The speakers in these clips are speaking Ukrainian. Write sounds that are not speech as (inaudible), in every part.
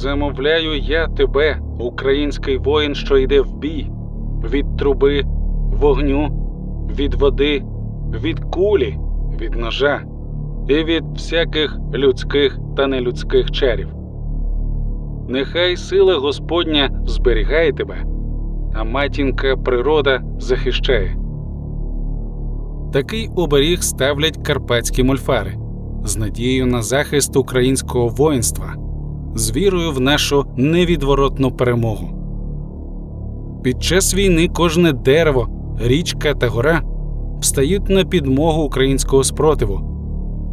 Замовляю я тебе, український воїн, що йде в бій, від труби, вогню, від води, від кулі, від ножа і від всяких людських та нелюдських чарів. Нехай сила Господня зберігає тебе, а матінка природа захищає. Такий оберіг ставлять карпатські мольфари з надією на захист українського воїнства, з вірою в нашу невідворотну перемогу. Під час війни кожне дерево, річка та гора встають на підмогу українського спротиву,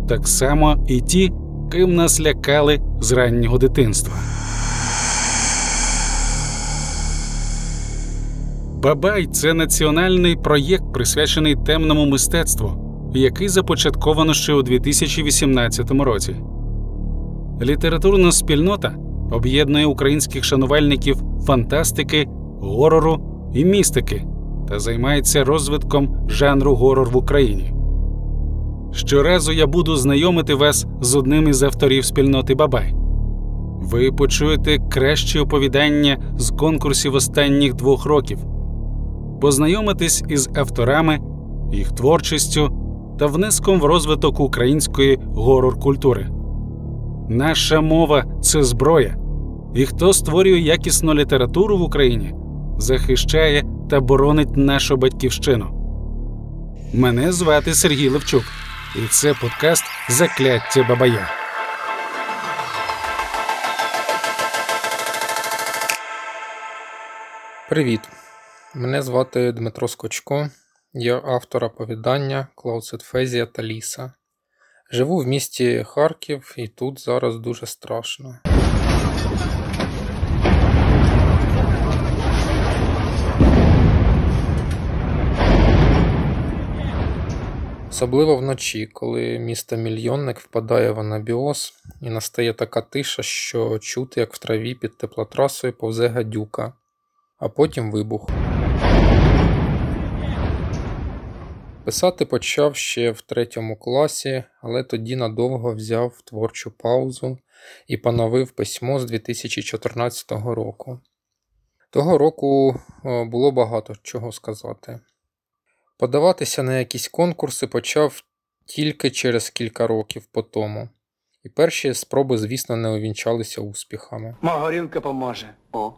так само і ті, ким нас лякали з раннього дитинства. Бабай це національний проєкт, присвячений темному мистецтву, який започатковано ще у 2018 році. Літературна спільнота об'єднує українських шанувальників фантастики, горору і містики та займається розвитком жанру горор в Україні. Щоразу я буду знайомити вас з одним із авторів спільноти Бабай. Ви почуєте кращі оповідання з конкурсів останніх двох років, познайомитесь із авторами, їх творчістю та внеском в розвиток української горор культури. Наша мова це зброя, і хто створює якісну літературу в Україні, захищає та боронить нашу батьківщину. Мене звати Сергій Левчук, і це подкаст Закляття Бабая. Привіт! Мене звати Дмитро Скочко, я автор оповідання Клаусетфезія та Ліса. Живу в місті Харків і тут зараз дуже страшно. Особливо вночі, коли місто мільйонник впадає в анабіоз і настає така тиша, що чути, як в траві під теплотрасою повзе гадюка, а потім вибух. Писати почав ще в третьому класі, але тоді надовго взяв творчу паузу і поновив письмо з 2014 року. Того року було багато чого сказати. Подаватися на якісь конкурси почав тільки через кілька років по тому, і перші спроби, звісно, не увінчалися успіхами. Горілка поможе. О,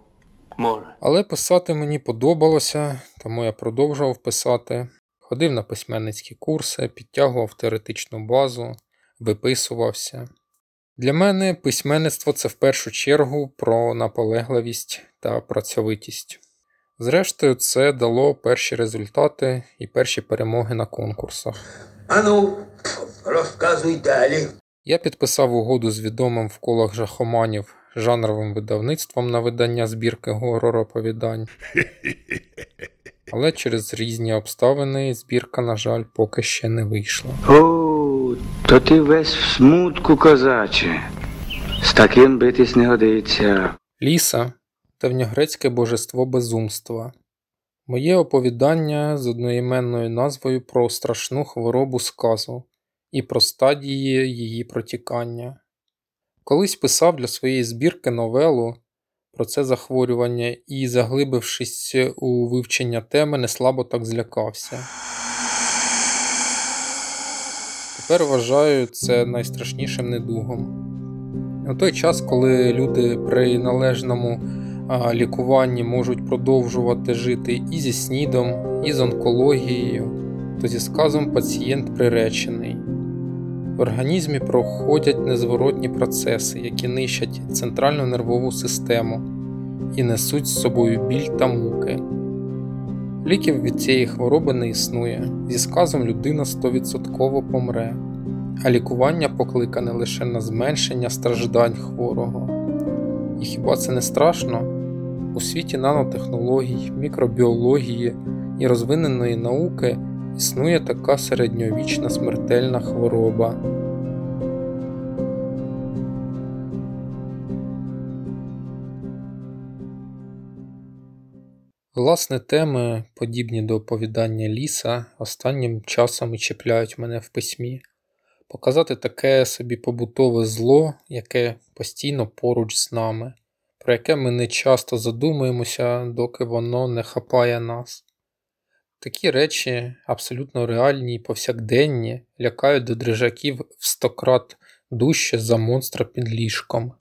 може. Але писати мені подобалося, тому я продовжував писати. Ходив на письменницькі курси, підтягував теоретичну базу, виписувався. Для мене письменництво це в першу чергу про наполегливість та працьовитість. Зрештою, це дало перші результати і перші перемоги на конкурсах. Ану, розказуй далі. Я підписав угоду з відомим в колах жахоманів жанровим видавництвом на видання збірки горор-оповідань. (laughs) Але через різні обставини збірка, на жаль, поки ще не вийшла. О, то ти весь в смутку, козаче. З таким битись не годиться. Ліса давньогрецьке божество безумства. Моє оповідання з одноіменною назвою про страшну хворобу сказу і про стадії її протікання. Колись писав для своєї збірки новелу про це захворювання і, заглибившись у вивчення теми, неслабо так злякався. Тепер вважаю це найстрашнішим недугом. У той час, коли люди при належному лікуванні можуть продовжувати жити і зі снідом, і з онкологією, то зі сказом пацієнт приречений. В організмі проходять незворотні процеси, які нищать центральну нервову систему і несуть з собою біль та муки. Ліків від цієї хвороби не існує, зі сказом людина 100% помре, а лікування покликане лише на зменшення страждань хворого. І хіба це не страшно? У світі нанотехнологій, мікробіології і розвиненої науки існує така середньовічна смертельна хвороба. Власне, теми, подібні до оповідання ліса, останнім часом і чіпляють мене в письмі. показати таке собі побутове зло, яке постійно поруч з нами, про яке ми не часто задумуємося, доки воно не хапає нас. Такі речі абсолютно реальні і повсякденні лякають до дрижаків в сто крат дужче за монстра під ліжком.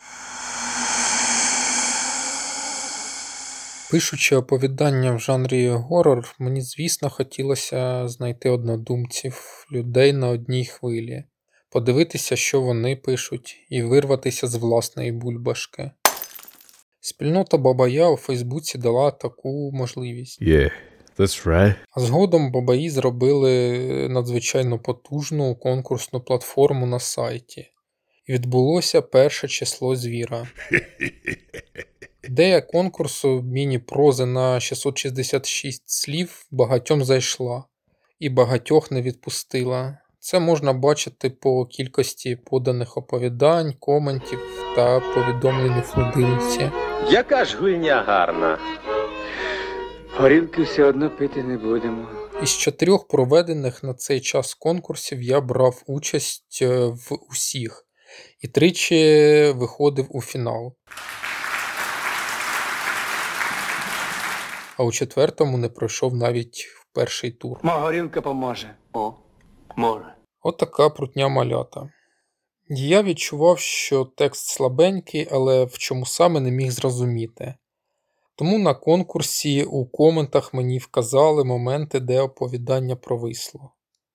Пишучи оповідання в жанрі горор, мені, звісно, хотілося знайти однодумців, людей на одній хвилі, подивитися, що вони пишуть, і вирватися з власної бульбашки. Спільнота Бабая у Фейсбуці дала таку можливість. Yeah, that's right. А згодом Бабаї зробили надзвичайно потужну конкурсну платформу на сайті. І відбулося перше число звіра. (laughs) Ідея конкурсу міні-прози на 666 слів багатьом зайшла і багатьох не відпустила. Це можна бачити по кількості поданих оповідань, коментів та повідомлень у флудилці. Яка ж гульня гарна. Горілки все одно пити не будемо. Із чотирьох проведених на цей час конкурсів я брав участь е, в усіх і тричі виходив у фінал. А у четвертому не пройшов навіть в перший тур. Магорінка поможе. О, може. От така прутня малята. Я відчував, що текст слабенький, але в чому саме не міг зрозуміти. Тому на конкурсі у коментах мені вказали моменти, де оповідання провисло.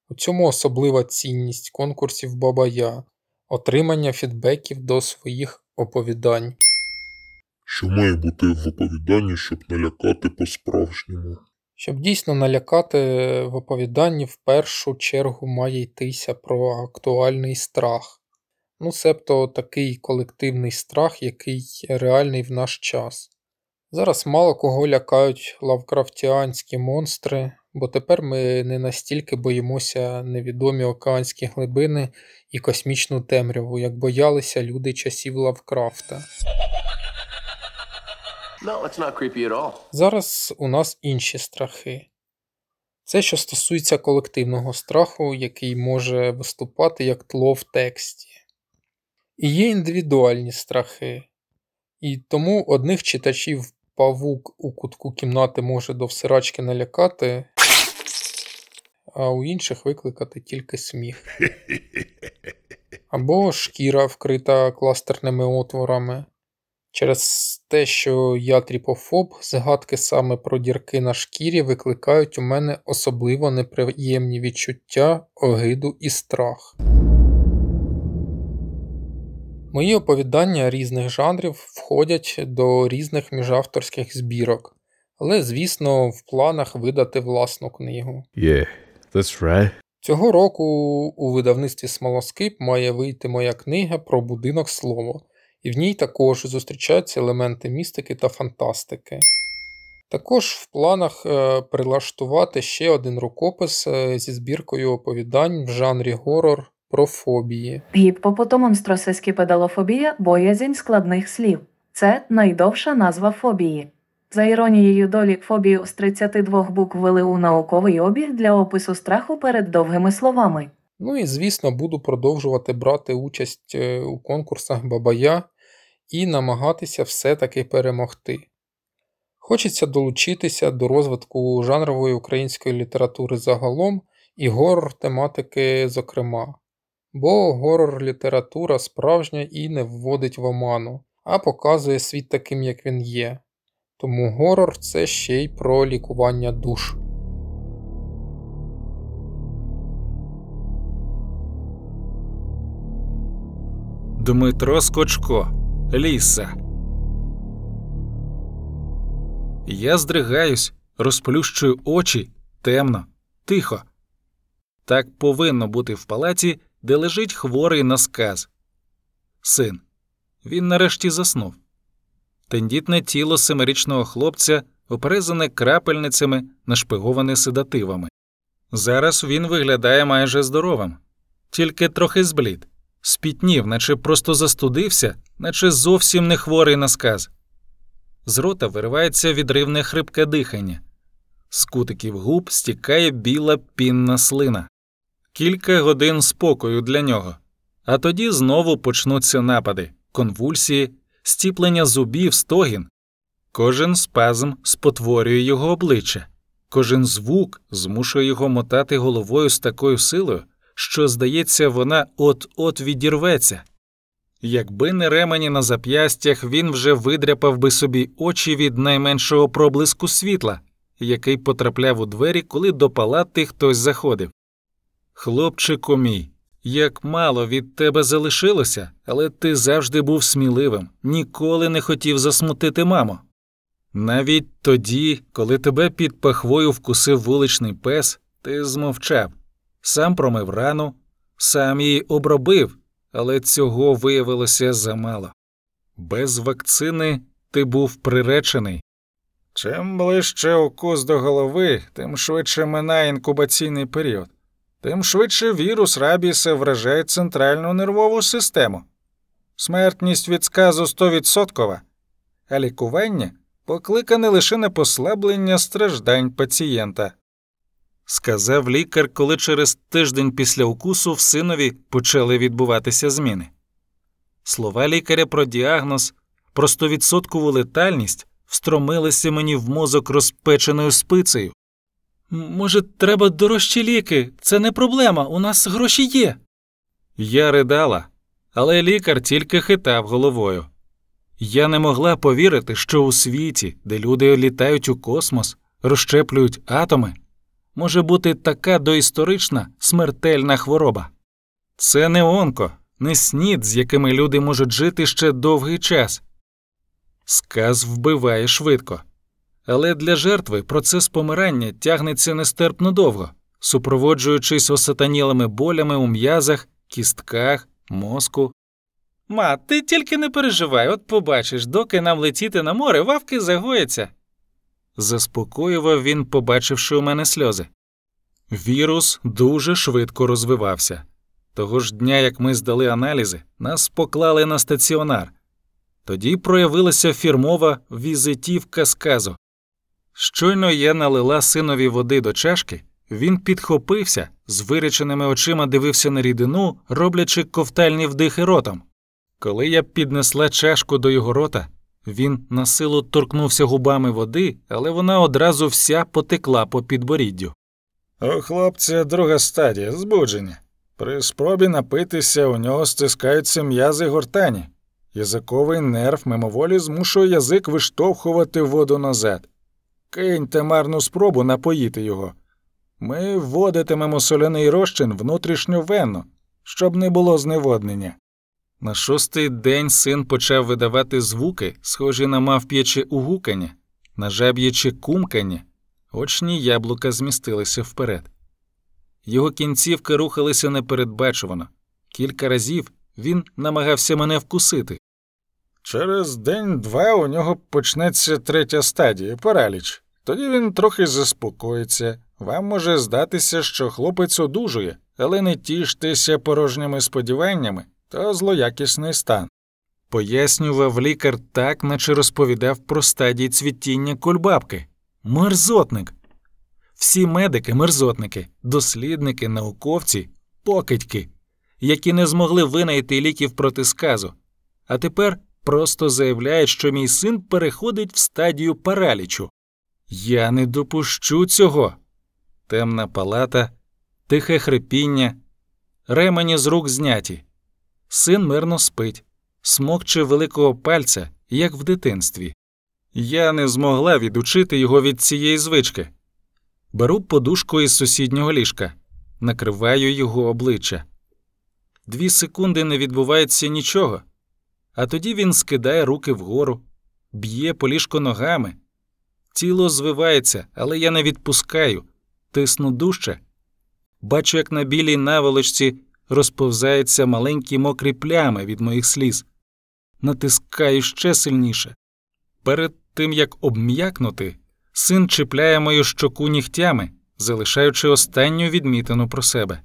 У цьому особлива цінність конкурсів Бабая отримання фідбеків до своїх оповідань. Що має бути в оповіданні, щоб налякати по-справжньому? Щоб дійсно налякати в оповіданні, в першу чергу має йтися про актуальний страх. Ну, себто такий колективний страх, який реальний в наш час. Зараз мало кого лякають лавкрафтіанські монстри, бо тепер ми не настільки боїмося невідомі океанські глибини і космічну темряву, як боялися люди часів Лавкрафта. No, it's not creepy at all. Зараз у нас інші страхи. Це, що стосується колективного страху, який може виступати як тло в тексті. І є індивідуальні страхи. І тому одних читачів павук у кутку кімнати може до всирачки налякати, а у інших викликати тільки сміх. (laughs) Або шкіра вкрита кластерними отворами. Через те, що я тріпофоб, згадки саме про дірки на шкірі викликають у мене особливо неприємні відчуття, огиду і страх. Мої оповідання різних жанрів входять до різних міжавторських збірок, але, звісно, в планах видати власну книгу. Yeah, that's right. Цього року у видавництві Смолоскип має вийти моя книга про будинок слова, і в ній також зустрічаються елементи містики та фантастики. Також в планах е, прилаштувати ще один рукопис е, зі збіркою оповідань в жанрі горор про фобії. Гіппопотомонстросескіпедалофобія – боязнь складних слів. Це найдовша назва фобії. За іронією долі фобію з 32 букв ввели у науковий обіг для опису страху перед довгими словами. Ну і, звісно, буду продовжувати брати участь е, у конкурсах Бабая і намагатися все-таки перемогти. Хочеться долучитися до розвитку жанрової української літератури загалом і горор тематики зокрема. Бо горор література справжня і не вводить в оману, а показує світ таким, як він є. Тому горор це ще й про лікування душ. Дмитро Скочко. Ліса. Я здригаюсь, розплющую очі темно, тихо. Так повинно бути в палаці, де лежить хворий на сказ. Син. Він нарешті заснув. Тендітне тіло семирічного хлопця оперезане крапельницями, нашпиговане седативами. Зараз він виглядає майже здоровим, тільки трохи зблід, спітнів, наче просто застудився, наче зовсім не хворий на сказ. З рота виривається відривне хрипке дихання, з кутиків губ стікає біла пінна слина. кілька годин спокою для нього, а тоді знову почнуться напади, конвульсії, стіплення зубів, стогін. Кожен спазм спотворює його обличчя, кожен звук змушує його мотати головою з такою силою, що, здається, вона от-от відірветься. Якби не ремені на зап'ястях, він вже видряпав би собі очі від найменшого проблиску світла, який потрапляв у двері, коли до палати хтось заходив. Хлопчику мій, як мало від тебе залишилося, але ти завжди був сміливим, ніколи не хотів засмутити маму. Навіть тоді, коли тебе під пахвою вкусив вуличний пес, ти змовчав, сам промив рану, сам її обробив, але цього виявилося замало. Без вакцини ти був приречений. Чим ближче укус до голови, тим швидше минає інкубаційний період, тим швидше вірус рабіса вражає центральну нервову систему. Смертність від сказу 100%, а лікування покликане лише на послаблення страждань пацієнта. Сказав лікар, коли через тиждень після укусу в синові почали відбуватися зміни. Слова лікаря про діагноз, про стовідсоткову летальність встромилися мені в мозок розпеченою спицею. Може, треба дорожчі ліки? Це не проблема, у нас гроші є. Я ридала, але лікар тільки хитав головою. Я не могла повірити, що у світі, де люди літають у космос, розщеплюють атоми, може бути така доісторична смертельна хвороба. Це не онко, не снід, з якими люди можуть жити ще довгий час. Сказ вбиває швидко. Але для жертви процес помирання тягнеться нестерпно довго, супроводжуючись осатанілими болями у м'язах, кістках, мозку. Ма, ти тільки не переживай, от побачиш, доки нам летіти на море, вавки загояться. Заспокоював він, побачивши у мене сльози. Вірус дуже швидко розвивався. Того ж дня, як ми здали аналізи, нас поклали на стаціонар. Тоді проявилася фірмова візитівка сказу. Щойно я налила синові води до чашки, він підхопився, з виряченими очима дивився на рідину, роблячи ковтальні вдихи ротом. Коли я піднесла чашку до його рота, він на силу торкнувся губами води, але вона одразу вся потекла по підборіддю. У хлопця друга стадія збудження. При спробі напитися у нього стискаються м'язи гортані. Язиковий нерв мимоволі змушує язик виштовхувати воду назад. Киньте марну спробу напоїти його. Ми вводитимемо соляний розчин внутрішньовенно, щоб не було зневоднення. На шостий день син почав видавати звуки, схожі на мавп'яче угукання, на жаб'яче кумкання, очні яблука змістилися вперед. Його кінцівки рухалися непередбачувано. Кілька разів він намагався мене вкусити. Через день-два у нього почнеться третя стадія параліч. Тоді він трохи заспокоїться. Вам може здатися, що хлопець одужує, але не тіштеся порожніми сподіваннями то злоякісний стан. Пояснював лікар так, наче розповідав про стадії цвітіння кульбабки. Мерзотник. Всі медики мерзотники, дослідники, науковці, покидьки, які не змогли винайти ліків проти сказу, а тепер просто заявляють, що мій син переходить в стадію паралічу. Я не допущу цього. Темна палата, тихе хрипіння, ремені з рук зняті. Син мирно спить, смокче великого пальця, як в дитинстві. Я не змогла відучити його від цієї звички. Беру подушку із сусіднього ліжка, накриваю його обличчя. Дві секунди не відбувається нічого, а тоді він скидає руки вгору, б'є по ліжку ногами. Тіло звивається, але я не відпускаю, тисну дужче. Бачу, як на білій наволочці розповзаються маленькі мокрі плями від моїх сліз. Натискаю ще сильніше. Перед тим як обм'якнути, син чіпляє мою щоку нігтями, залишаючи останню відмітину про себе.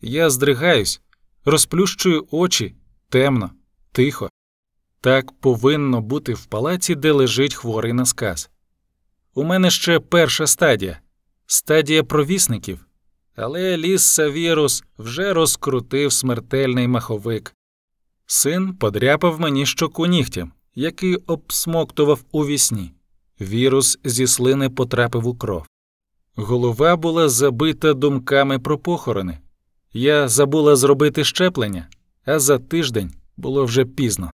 Я здригаюсь, розплющую очі темно, тихо. Так повинно бути в палаці, де лежить хворий на сказ. У мене ще перша стадія стадія провісників, Але ліс Савірус вже розкрутив смертельний маховик. Син подряпав мені щоку нігтям, який обсмоктував у вісні. Вірус зі слини потрапив у кров. Голова була забита думками про похорони. Я забула зробити щеплення, а за тиждень було вже пізно.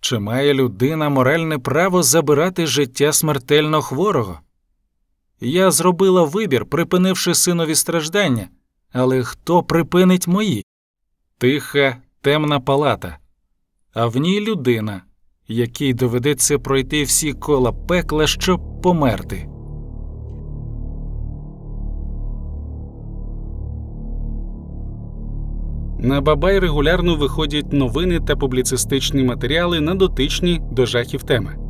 Чи має людина моральне право забирати життя смертельно хворого? Я зробила вибір, припинивши синові страждання, але хто припинить мої? Тиха, темна палата, а в ній людина, якій доведеться пройти всі кола пекла, щоб померти. На Бабай регулярно виходять новини та публіцистичні матеріали на дотичні до жахів теми.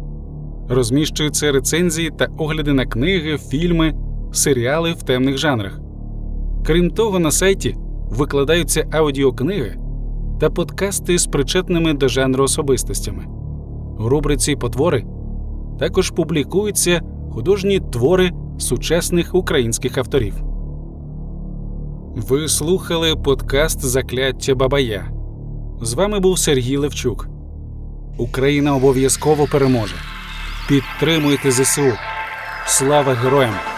Розміщуються рецензії та огляди на книги, фільми, серіали в темних жанрах. Крім того, на сайті викладаються аудіокниги та подкасти з причетними до жанру особистостями. У рубриці Потвори також публікуються художні твори сучасних українських авторів. Ви слухали подкаст Закляття Бабая. З вами був Сергій Левчук. Україна обов'язково переможе. Підтримуйте ЗСУ. Слава героям!